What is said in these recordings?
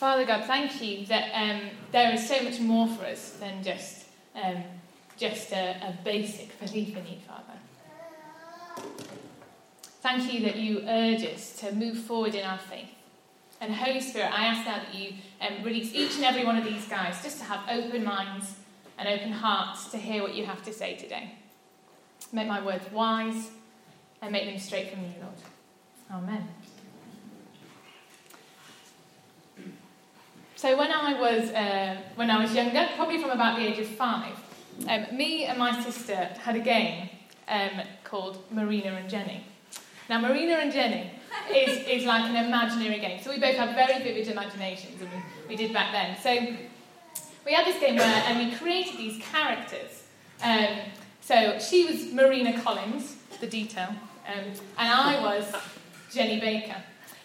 Father God, thank you that um, there is so much more for us than just, um, just a, a basic belief in you, Father. Thank you that you urge us to move forward in our faith. And Holy Spirit, I ask now that you um, release each and every one of these guys just to have open minds and open hearts to hear what you have to say today. Make my words wise and make them straight from you, Lord. Amen. So when I was uh, when I was younger, probably from about the age of five, um, me and my sister had a game um, called Marina and Jenny. Now Marina and Jenny is, is like an imaginary game. So we both have very vivid imaginations, and we, we did back then. So we had this game where and we created these characters. Um, so she was Marina Collins, the detail, um, and I was Jenny Baker.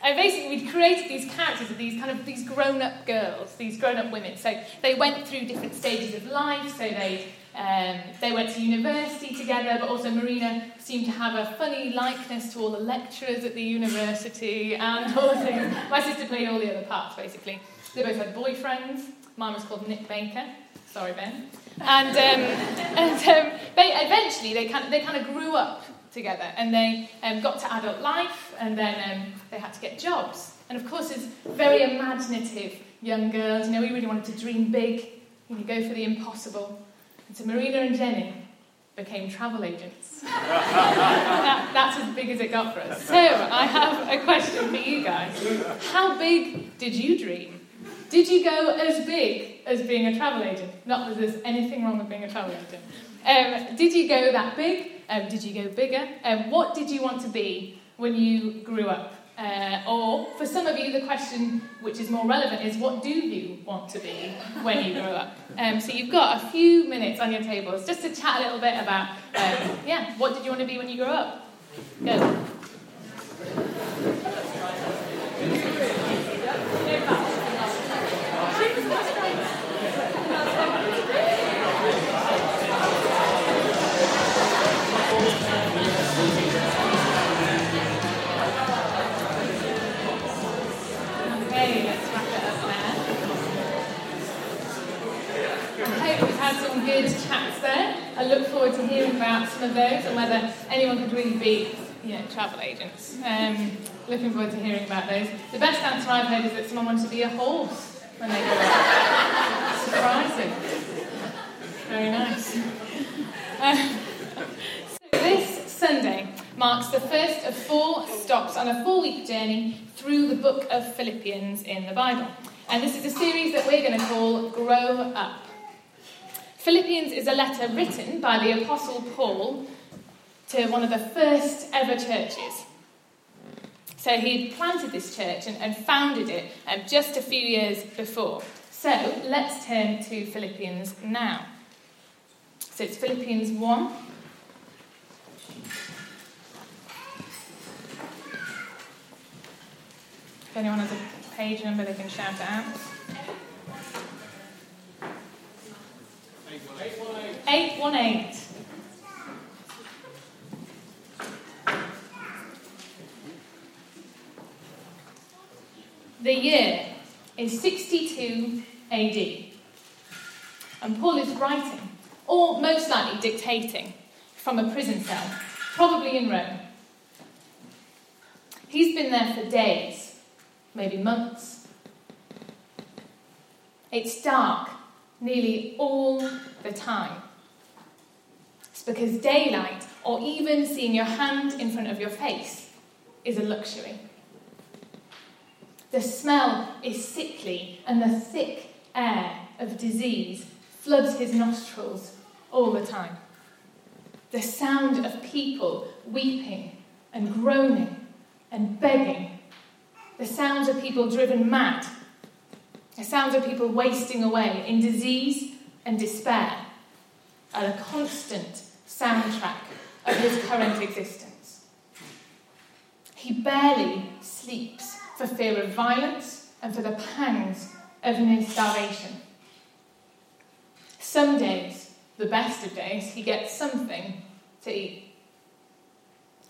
And basically, we'd created these characters of these kind of these grown-up girls, these grown-up women. So they went through different stages of life. So they um, they went to university together, but also Marina seemed to have a funny likeness to all the lecturers at the university and all the things. My sister played all the other parts, basically. They both had boyfriends. Mine was called Nick Baker. Sorry, Ben. And, um, and um, eventually, they kind, of, they kind of grew up together and they um, got to adult life and then um, they had to get jobs. And of course, as very imaginative young girls, you know, we really wanted to dream big, you go for the impossible. And so Marina and Jenny became travel agents. that, that's as big as it got for us. So I have a question for you guys. How big did you dream? Did you go as big as being a travel agent? Not that there's anything wrong with being a travel agent. Um, did you go that big? Um, did you go bigger? Um, what did you want to be when you grew up? Uh, or for some of you, the question which is more relevant is what do you want to be when you grow up? Um, so you've got a few minutes on your tables just to chat a little bit about, um, yeah, what did you want to be when you grow up? Go. good I look forward to hearing about some of those and whether anyone could really be you know, travel agents. Um, looking forward to hearing about those. The best answer I've heard is that someone wants to be a horse when they up. Surprising. Very nice. Uh, so this Sunday marks the first of four stops on a four-week journey through the book of Philippians in the Bible. And this is a series that we're going to call Grow Up. Philippians is a letter written by the Apostle Paul to one of the first ever churches. So he had planted this church and, and founded it um, just a few years before. So let's turn to Philippians now. So it's Philippians 1. If anyone has a page number, they can shout it out. 818. The year is 62 AD. And Paul is writing, or most likely dictating, from a prison cell, probably in Rome. He's been there for days, maybe months. It's dark nearly all the time. Because daylight, or even seeing your hand in front of your face, is a luxury. The smell is sickly, and the thick air of disease floods his nostrils all the time. The sound of people weeping and groaning and begging. The sounds of people driven mad the sounds of people wasting away in disease and despair are a constant soundtrack of his current existence. He barely sleeps for fear of violence and for the pangs of near starvation. Some days, the best of days, he gets something to eat.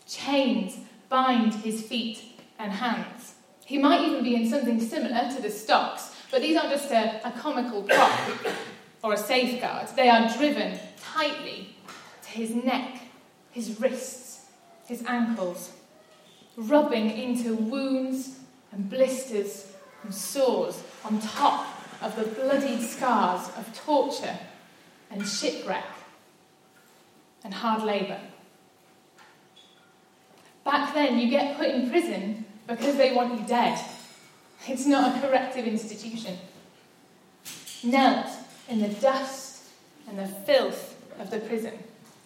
Chains bind his feet and hands. He might even be in something similar to the stocks But these aren't just a, a comical prop or a safeguard, they are driven tightly his neck, his wrists, his ankles, rubbing into wounds and blisters and sores on top of the bloodied scars of torture and shipwreck and hard labour. Back then, you get put in prison because they want you dead. It's not a corrective institution. Knelt in the dust and the filth of the prison,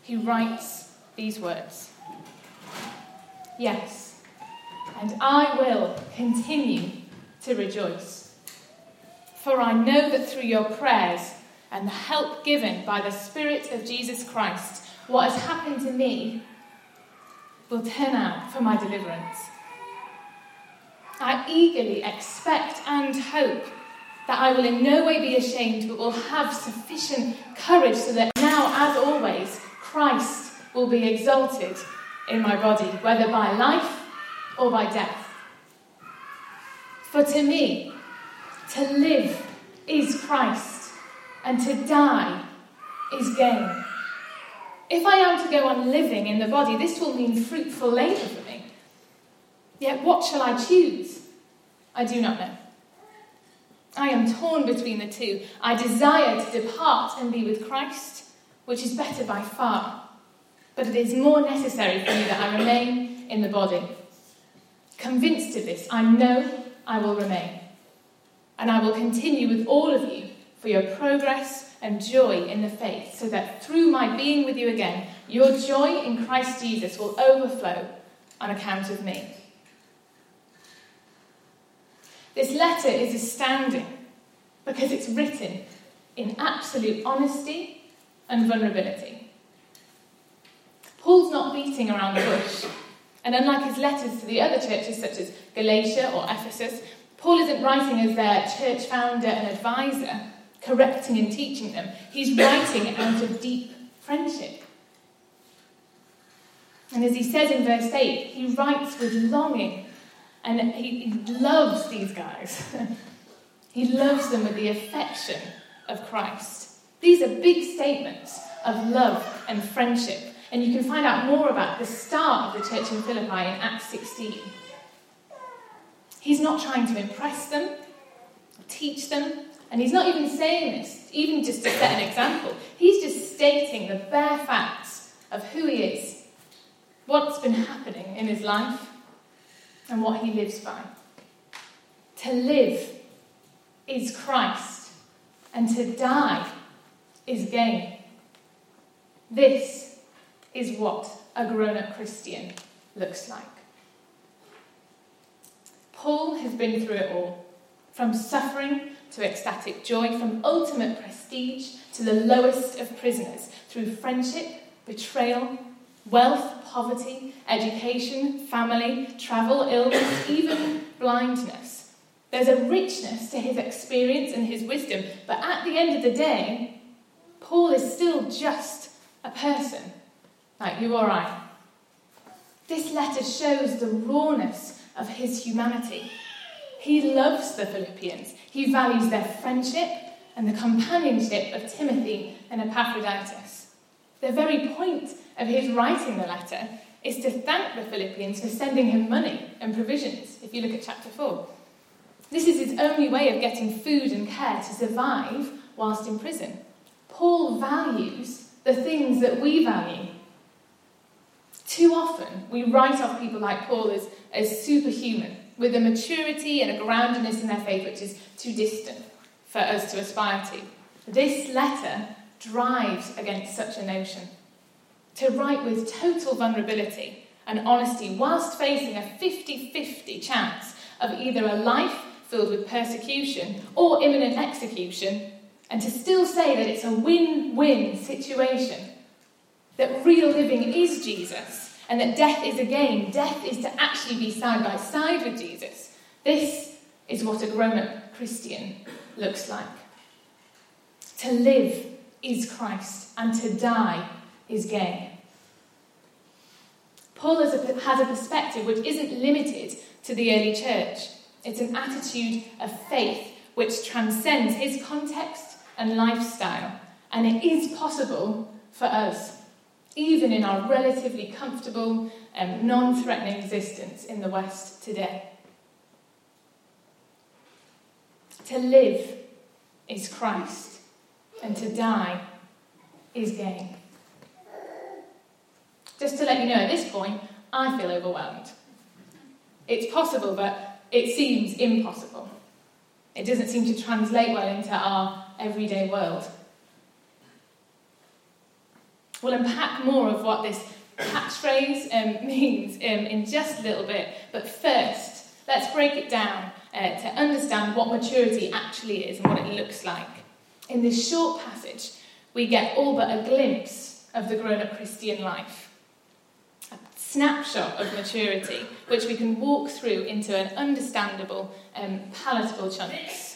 he writes these words Yes, and I will continue to rejoice. For I know that through your prayers and the help given by the Spirit of Jesus Christ, what has happened to me will turn out for my deliverance. I eagerly expect and hope that I will in no way be ashamed, but will have sufficient courage so that now, as always, Christ will be exalted in my body, whether by life or by death. For to me, to live is Christ, and to die is gain. If I am to go on living in the body, this will mean fruitful labour for me. Yet what shall I choose? I do not know. I am torn between the two. I desire to depart and be with Christ, which is better by far. But it is more necessary for me that I remain in the body. Convinced of this, I know I will remain. And I will continue with all of you for your progress and joy in the faith, so that through my being with you again, your joy in Christ Jesus will overflow on account of me. This letter is astounding because it's written in absolute honesty and vulnerability. Paul's not beating around the bush, and unlike his letters to the other churches such as Galatia or Ephesus, Paul isn't writing as their church founder and advisor, correcting and teaching them. He's writing out of deep friendship. And as he says in verse 8, he writes with longing and he, he loves these guys. he loves them with the affection of Christ. These are big statements of love and friendship. And you can find out more about the start of the church in Philippi in Acts 16. He's not trying to impress them, teach them, and he's not even saying this, even just to set an example. He's just stating the bare facts of who he is, what's been happening in his life, and what he lives by. To live is Christ, and to die is gain. This is what a grown up Christian looks like. Paul has been through it all from suffering to ecstatic joy, from ultimate prestige to the lowest of prisoners, through friendship, betrayal, wealth, poverty, education, family, travel, illness, even blindness. There's a richness to his experience and his wisdom, but at the end of the day, Paul is still just a person, like you or I. This letter shows the rawness of his humanity. He loves the Philippians. He values their friendship and the companionship of Timothy and Epaphroditus. The very point of his writing the letter is to thank the Philippians for sending him money and provisions, if you look at chapter 4. This is his only way of getting food and care to survive whilst in prison. Paul values the things that we value. Too often, we write off people like Paul as, as superhuman with a maturity and a groundedness in their faith which is too distant for us to aspire to. This letter drives against such a notion. To write with total vulnerability and honesty whilst facing a 50 50 chance of either a life filled with persecution or imminent execution, and to still say that it's a win win situation, that real living is Jesus and that death is a game. Death is to actually be side by side with Jesus. This is what a grown up Christian looks like. To live is Christ, and to die is gain. Paul has a, has a perspective which isn't limited to the early church. It's an attitude of faith which transcends his context and lifestyle. And it is possible for us, even in our relatively comfortable um, and non threatening existence in the West today. To live is Christ, and to die is gain. Just to let you know, at this point, I feel overwhelmed. It's possible, but it seems impossible. It doesn't seem to translate well into our everyday world. We'll unpack more of what this catchphrase um, means um, in just a little bit, but first, let's break it down uh, to understand what maturity actually is and what it looks like. In this short passage, we get all but a glimpse of the grown up Christian life. A snapshot of maturity, which we can walk through into an understandable and um, palatable chunks.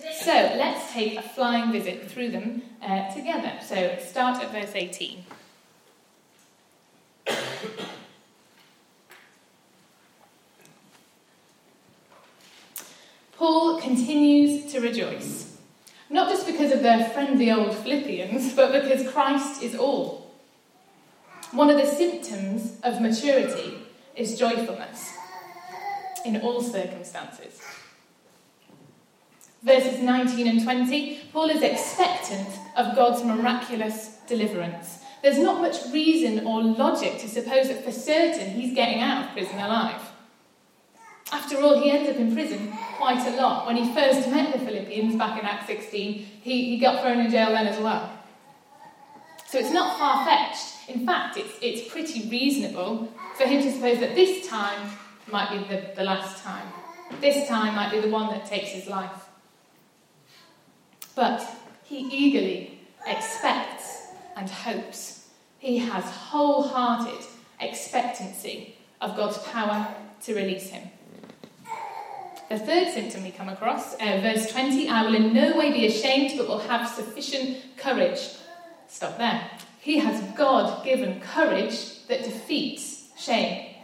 So let's take a flying visit through them uh, together. So start at verse 18. Paul continues to rejoice, not just because of their friendly old Philippians, but because Christ is all. One of the symptoms of maturity is joyfulness in all circumstances. Verses 19 and 20, Paul is expectant of God's miraculous deliverance. There's not much reason or logic to suppose that for certain he's getting out of prison alive. After all, he ends up in prison quite a lot. When he first met the Philippians back in Acts 16, he, he got thrown in jail then as well. So it's not far fetched. In fact, it's, it's pretty reasonable for him to suppose that this time might be the, the last time. This time might be the one that takes his life. But he eagerly expects and hopes. He has wholehearted expectancy of God's power to release him. The third symptom we come across, uh, verse 20, I will in no way be ashamed, but will have sufficient courage. Stop there. He has God given courage that defeats shame.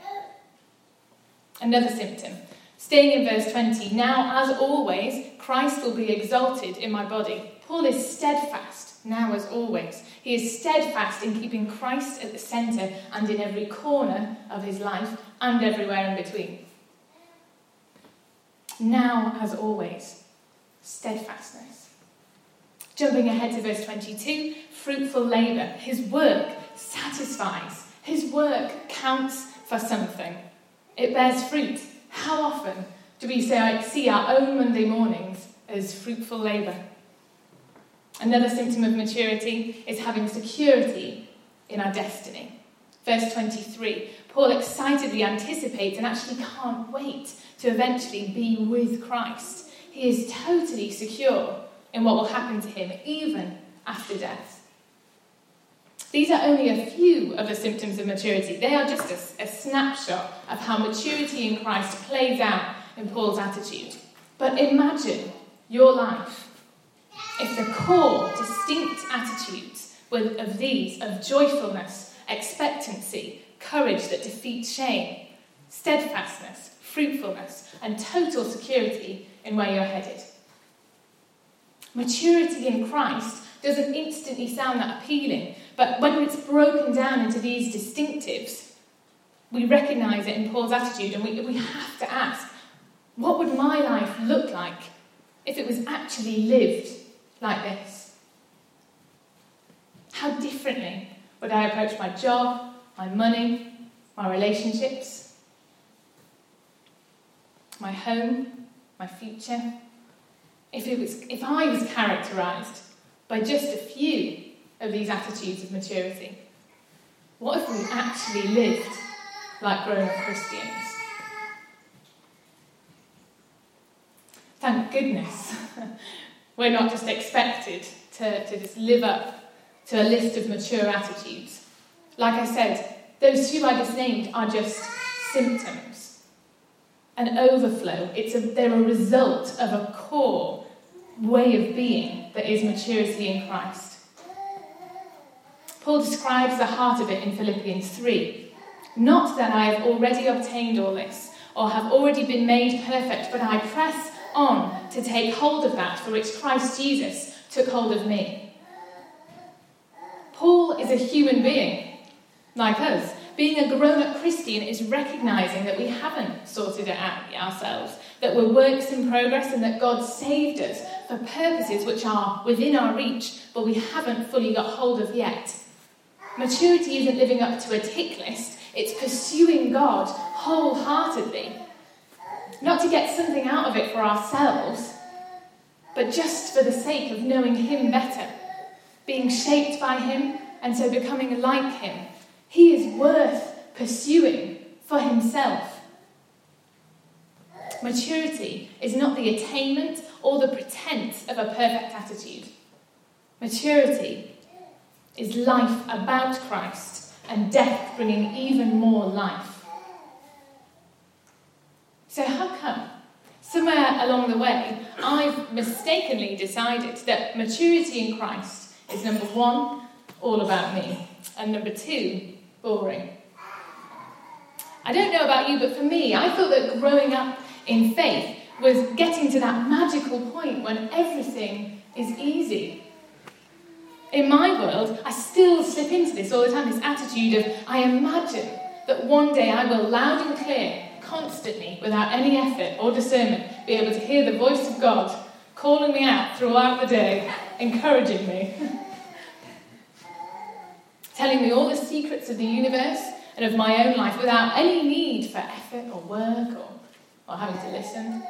Another symptom. Staying in verse 20, now as always, Christ will be exalted in my body. Paul is steadfast, now as always. He is steadfast in keeping Christ at the centre and in every corner of his life and everywhere in between now as always. Steadfastness. Jumping ahead to verse 22, fruitful labour. His work satisfies. His work counts for something. It bears fruit. How often do we see our own Monday mornings as fruitful labour? Another symptom of maturity is having security in our destiny. Verse 23 Paul excitedly anticipates and actually can't wait to eventually be with Christ. He is totally secure in what will happen to him even after death. These are only a few of the symptoms of maturity. They are just a, a snapshot of how maturity in Christ plays out in Paul's attitude. But imagine your life if the core, distinct attitudes of these, of joyfulness, expectancy, courage that defeats shame, steadfastness, fruitfulness, and total security in where you're headed. Maturity in Christ doesn't instantly sound that appealing, but when it's broken down into these distinctives, we recognize it in Paul's attitude and we, we have to ask what would my life look like if it was actually lived like this? How differently would I approach my job, my money, my relationships? my home, my future, if, it was, if I was characterised by just a few of these attitudes of maturity, what if we actually lived like grown up Christians? Thank goodness we're not just expected to, to just live up to a list of mature attitudes. Like I said, those two I just named are just symptoms an overflow. It's a, they're a result of a core way of being that is maturity in Christ. Paul describes the heart of it in Philippians 3. Not that I have already obtained all this or have already been made perfect, but I press on to take hold of that for which Christ Jesus took hold of me. Paul is a human being, like us. Being a grown up Christian is recognizing that we haven't sorted it out ourselves, that we're works in progress, and that God saved us for purposes which are within our reach, but we haven't fully got hold of yet. Maturity isn't living up to a tick list, it's pursuing God wholeheartedly. Not to get something out of it for ourselves, but just for the sake of knowing Him better, being shaped by Him, and so becoming like Him. He is worth pursuing for Himself. Maturity is not the attainment or the pretense of a perfect attitude. Maturity is life about Christ and death bringing even more life. So, how come? Somewhere along the way, I've mistakenly decided that maturity in Christ is number one, all about me, and number two, boring. I don't know about you, but for me, I thought that growing up in faith was getting to that magical point when everything is easy. In my world, I still slip into this all the time this attitude of, I imagine that one day I will loud and clear, constantly, without any effort or discernment, be able to hear the voice of God calling me out throughout the day, encouraging me, telling me all the secrets of the universe and of my own life without any need for effort or work or, or having to listen.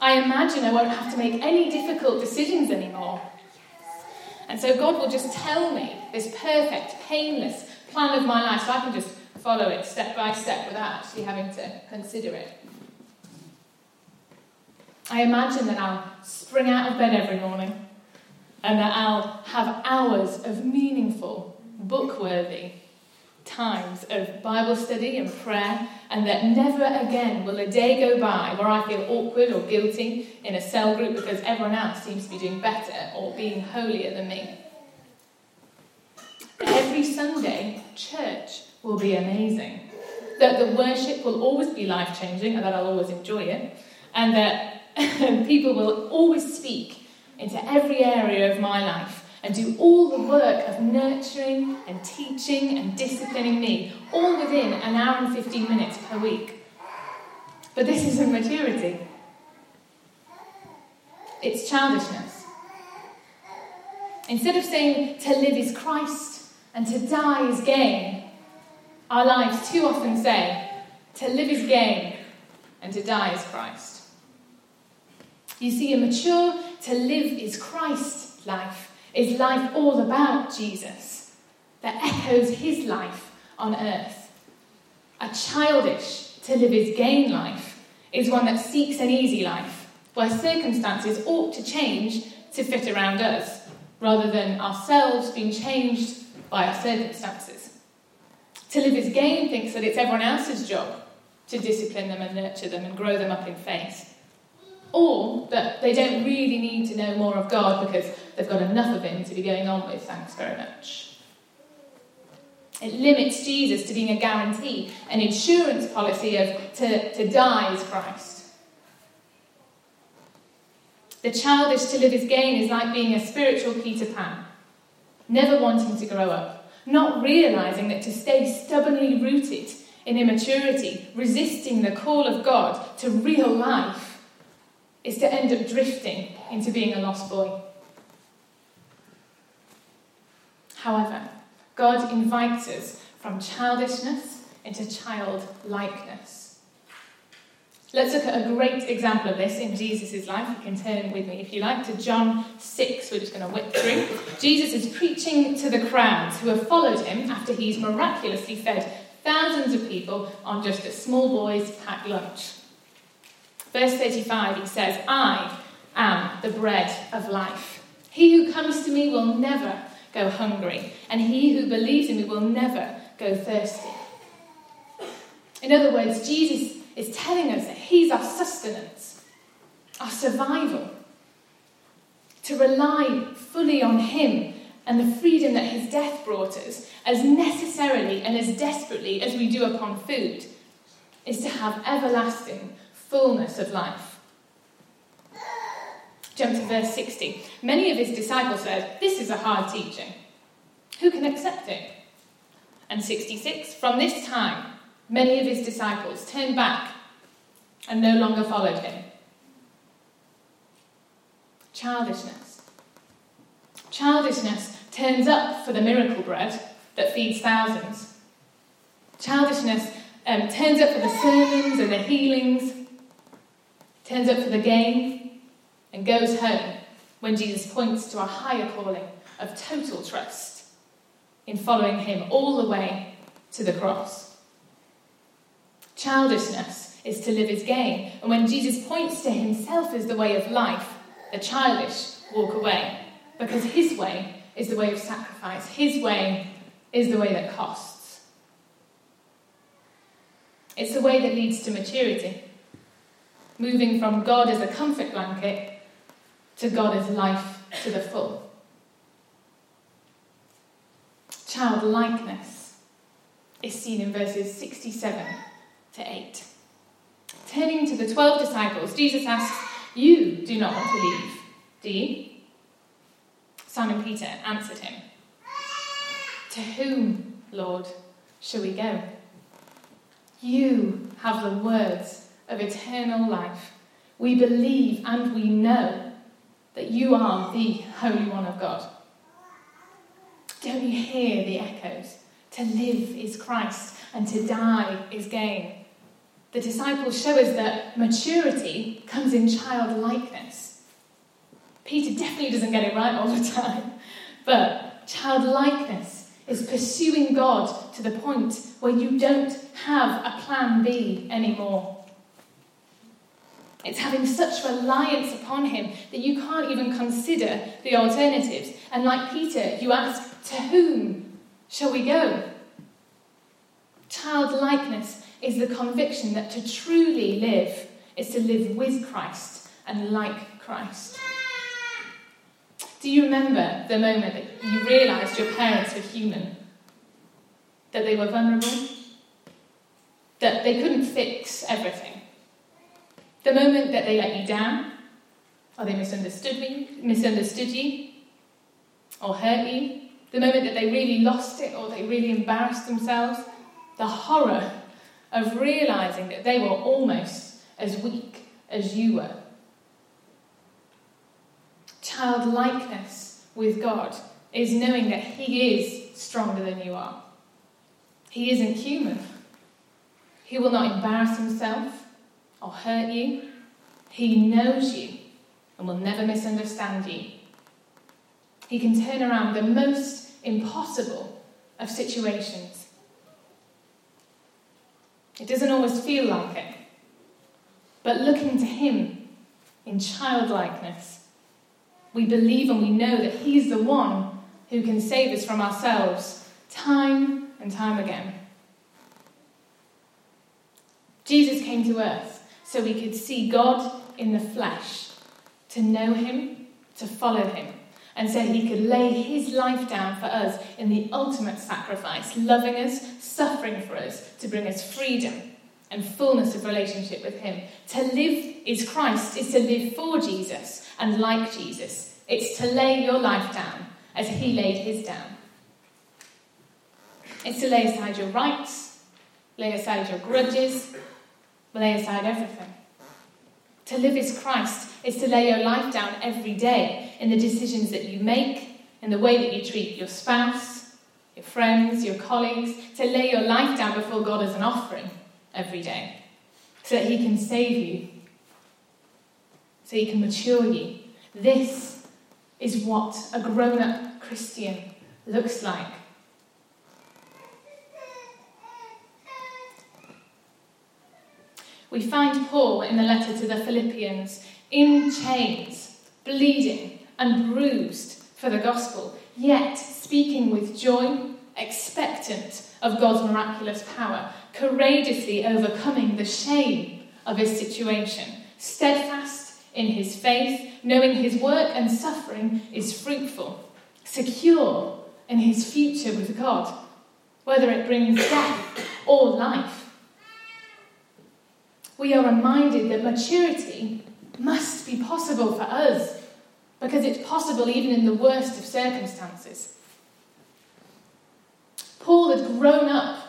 I imagine I won't have to make any difficult decisions anymore and so God will just tell me this perfect, painless plan of my life so I can just follow it step by step without actually having to consider it. I imagine that I'll spring out of bed every morning and that I'll have hours of meaningful, book worthy times of Bible study and prayer, and that never again will a day go by where I feel awkward or guilty in a cell group because everyone else seems to be doing better or being holier than me. Every Sunday, church will be amazing. That the worship will always be life changing and that I'll always enjoy it, and that people will always speak into every area of my life and do all the work of nurturing and teaching and disciplining me, all within an hour and 15 minutes per week. But this isn't maturity, it's childishness. Instead of saying to live is Christ and to die is gain, our lives too often say to live is gain and to die is Christ. You see, a mature to live is Christ life is life all about Jesus that echoes his life on earth. A childish to live his gain life is one that seeks an easy life, where circumstances ought to change to fit around us, rather than ourselves being changed by our circumstances. To live his gain thinks that it's everyone else's job to discipline them and nurture them and grow them up in faith or that they don't really need to know more of God because they've got enough of Him to be going on with, thanks very much. It limits Jesus to being a guarantee, an insurance policy of to, to die is Christ. The childish to live is gain is like being a spiritual Peter Pan, never wanting to grow up, not realizing that to stay stubbornly rooted in immaturity, resisting the call of God to real life, is to end up drifting into being a lost boy. However, God invites us from childishness into childlikeness. Let's look at a great example of this in Jesus' life. You can turn with me, if you like, to John 6. We're just going to whip through. Jesus is preaching to the crowds who have followed him after he's miraculously fed thousands of people on just a small boy's packed lunch. Verse 35, he says, I am the bread of life. He who comes to me will never go hungry, and he who believes in me will never go thirsty. In other words, Jesus is telling us that he's our sustenance, our survival. To rely fully on him and the freedom that his death brought us, as necessarily and as desperately as we do upon food, is to have everlasting fullness of life. Jump to verse 60. Many of his disciples said, This is a hard teaching. Who can accept it? And 66. From this time, many of his disciples turned back and no longer followed him. Childishness. Childishness turns up for the miracle bread that feeds thousands. Childishness um, turns up for the sermons and the healings, turns up for the game, and goes home when Jesus points to a higher calling of total trust in following him all the way to the cross. Childishness is to live as gain, and when Jesus points to himself as the way of life, the childish walk away because his way is the way of sacrifice, his way is the way that costs. It's the way that leads to maturity, moving from God as a comfort blanket to God as life to the full. Childlikeness is seen in verses 67 to 8. Turning to the 12 disciples, Jesus asks, You do not want to leave, do you? Simon Peter answered him, To whom, Lord, shall we go? You have the words of eternal life. We believe and we know that you are the Holy One of God. Don't you hear the echoes? To live is Christ, and to die is gain. The disciples show us that maturity comes in childlikeness. Peter definitely doesn't get it right all the time, but childlikeness is pursuing God to the point where you don't have a plan B anymore. It's having such reliance upon Him that you can't even consider the alternatives. And like Peter, you ask, To whom shall we go? Childlikeness is the conviction that to truly live is to live with Christ and like Christ. Do you remember the moment that you realised your parents were human? That they were vulnerable? That they couldn't fix everything? The moment that they let you down? Or they misunderstood me, misunderstood you? Or hurt you? The moment that they really lost it or they really embarrassed themselves? The horror of realizing that they were almost as weak as you were. Childlikeness with God is knowing that He is stronger than you are. He isn't human. He will not embarrass Himself or hurt you. He knows you and will never misunderstand you. He can turn around the most impossible of situations. It doesn't always feel like it. But looking to Him in childlikeness, we believe and we know that He's the one who can save us from ourselves time and time again. Jesus came to earth so we could see God in the flesh, to know Him, to follow Him, and so He could lay His life down for us in the ultimate sacrifice, loving us, suffering for us, to bring us freedom and fullness of relationship with Him. To live is Christ, is to live for Jesus and like Jesus. It's to lay your life down as He laid His down. It's to lay aside your rights, lay aside your grudges, lay aside everything. To live as Christ is to lay your life down every day in the decisions that you make, in the way that you treat your spouse, your friends, your colleagues, to lay your life down before God as an offering every day so that He can save you, so He can mature you. This is what a grown up Christian looks like. We find Paul in the letter to the Philippians in chains, bleeding and bruised for the gospel, yet speaking with joy, expectant of God's miraculous power, courageously overcoming the shame of his situation, steadfast in his faith, knowing his work and suffering is fruitful, secure in his future with God, whether it brings death or life. We are reminded that maturity must be possible for us Because it's possible even in the worst of circumstances. Paul had grown up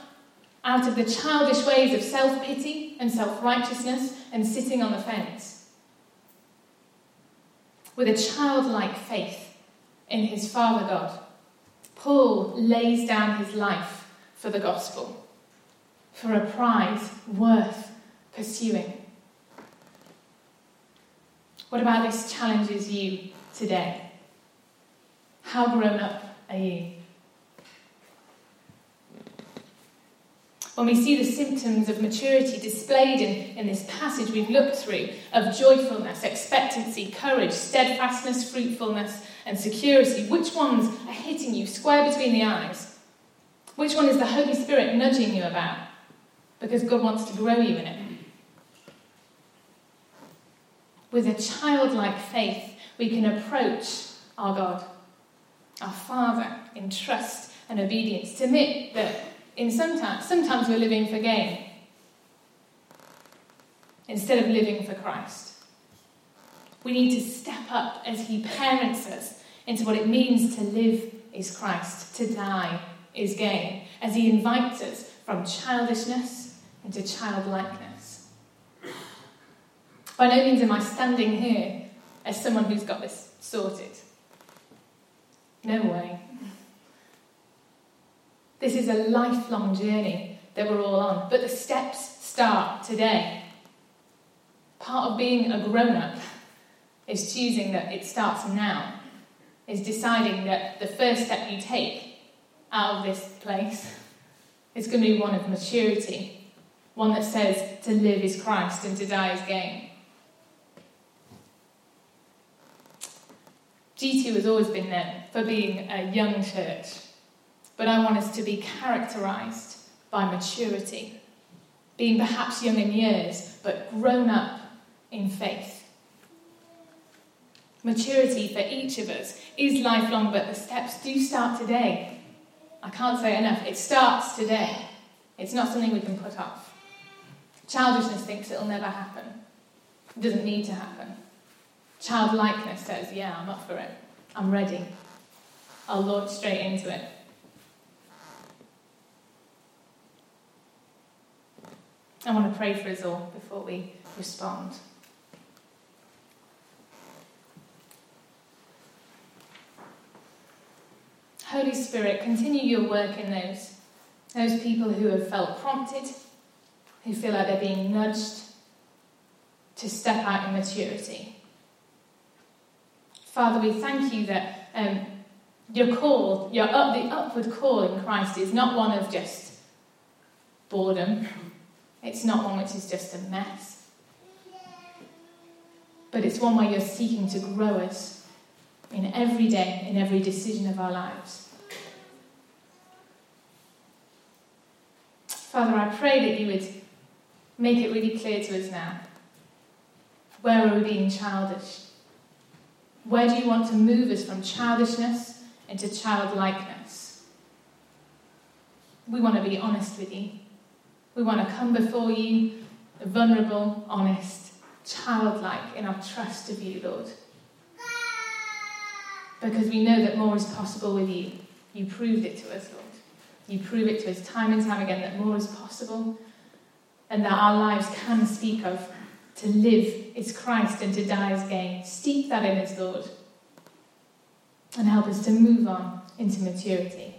out of the childish ways of self pity and self righteousness and sitting on the fence. With a childlike faith in his Father God, Paul lays down his life for the gospel, for a prize worth pursuing. What about this challenges you today? How grown up are you? When we see the symptoms of maturity displayed in, in this passage we've looked through of joyfulness, expectancy, courage, steadfastness, fruitfulness, and security, which ones are hitting you square between the eyes? Which one is the Holy Spirit nudging you about? Because God wants to grow you in it. With a childlike faith, we can approach our God, our Father, in trust and obedience, to admit that in sometimes, sometimes we're living for gain instead of living for Christ. We need to step up as He parents us into what it means to live is Christ, to die is gain, as He invites us from childishness into childlikeness. By no means am I standing here as someone who's got this sorted. No way. This is a lifelong journey that we're all on, but the steps start today. Part of being a grown up is choosing that it starts now, is deciding that the first step you take out of this place is going to be one of maturity, one that says to live is Christ and to die is gain. G2 has always been known for being a young church but I want us to be characterized by maturity, being perhaps young in years, but grown up in faith. Maturity for each of us is lifelong, but the steps do start today. I can't say enough. It starts today. It's not something we can put off. Childishness thinks it'll never happen. It doesn't need to happen. Childlikeness says, yeah, I'm up for it. I'm ready. I'll launch straight into it. I want to pray for us all before we respond. Holy Spirit, continue your work in those, those people who have felt prompted, who feel like they're being nudged to step out in maturity. Father, we thank you that um, your call, your up, the upward call in Christ is not one of just boredom it's not one which is just a mess. But it's one where you're seeking to grow us in every day, in every decision of our lives. Father, I pray that you would make it really clear to us now. Where are we being childish? Where do you want to move us from childishness into childlikeness? We want to be honest with you. We want to come before you vulnerable, honest, childlike in our trust of you, Lord. Because we know that more is possible with you. You proved it to us, Lord. You prove it to us time and time again that more is possible and that our lives can speak of to live is Christ and to die is gain. Steep that in us, Lord, and help us to move on into maturity.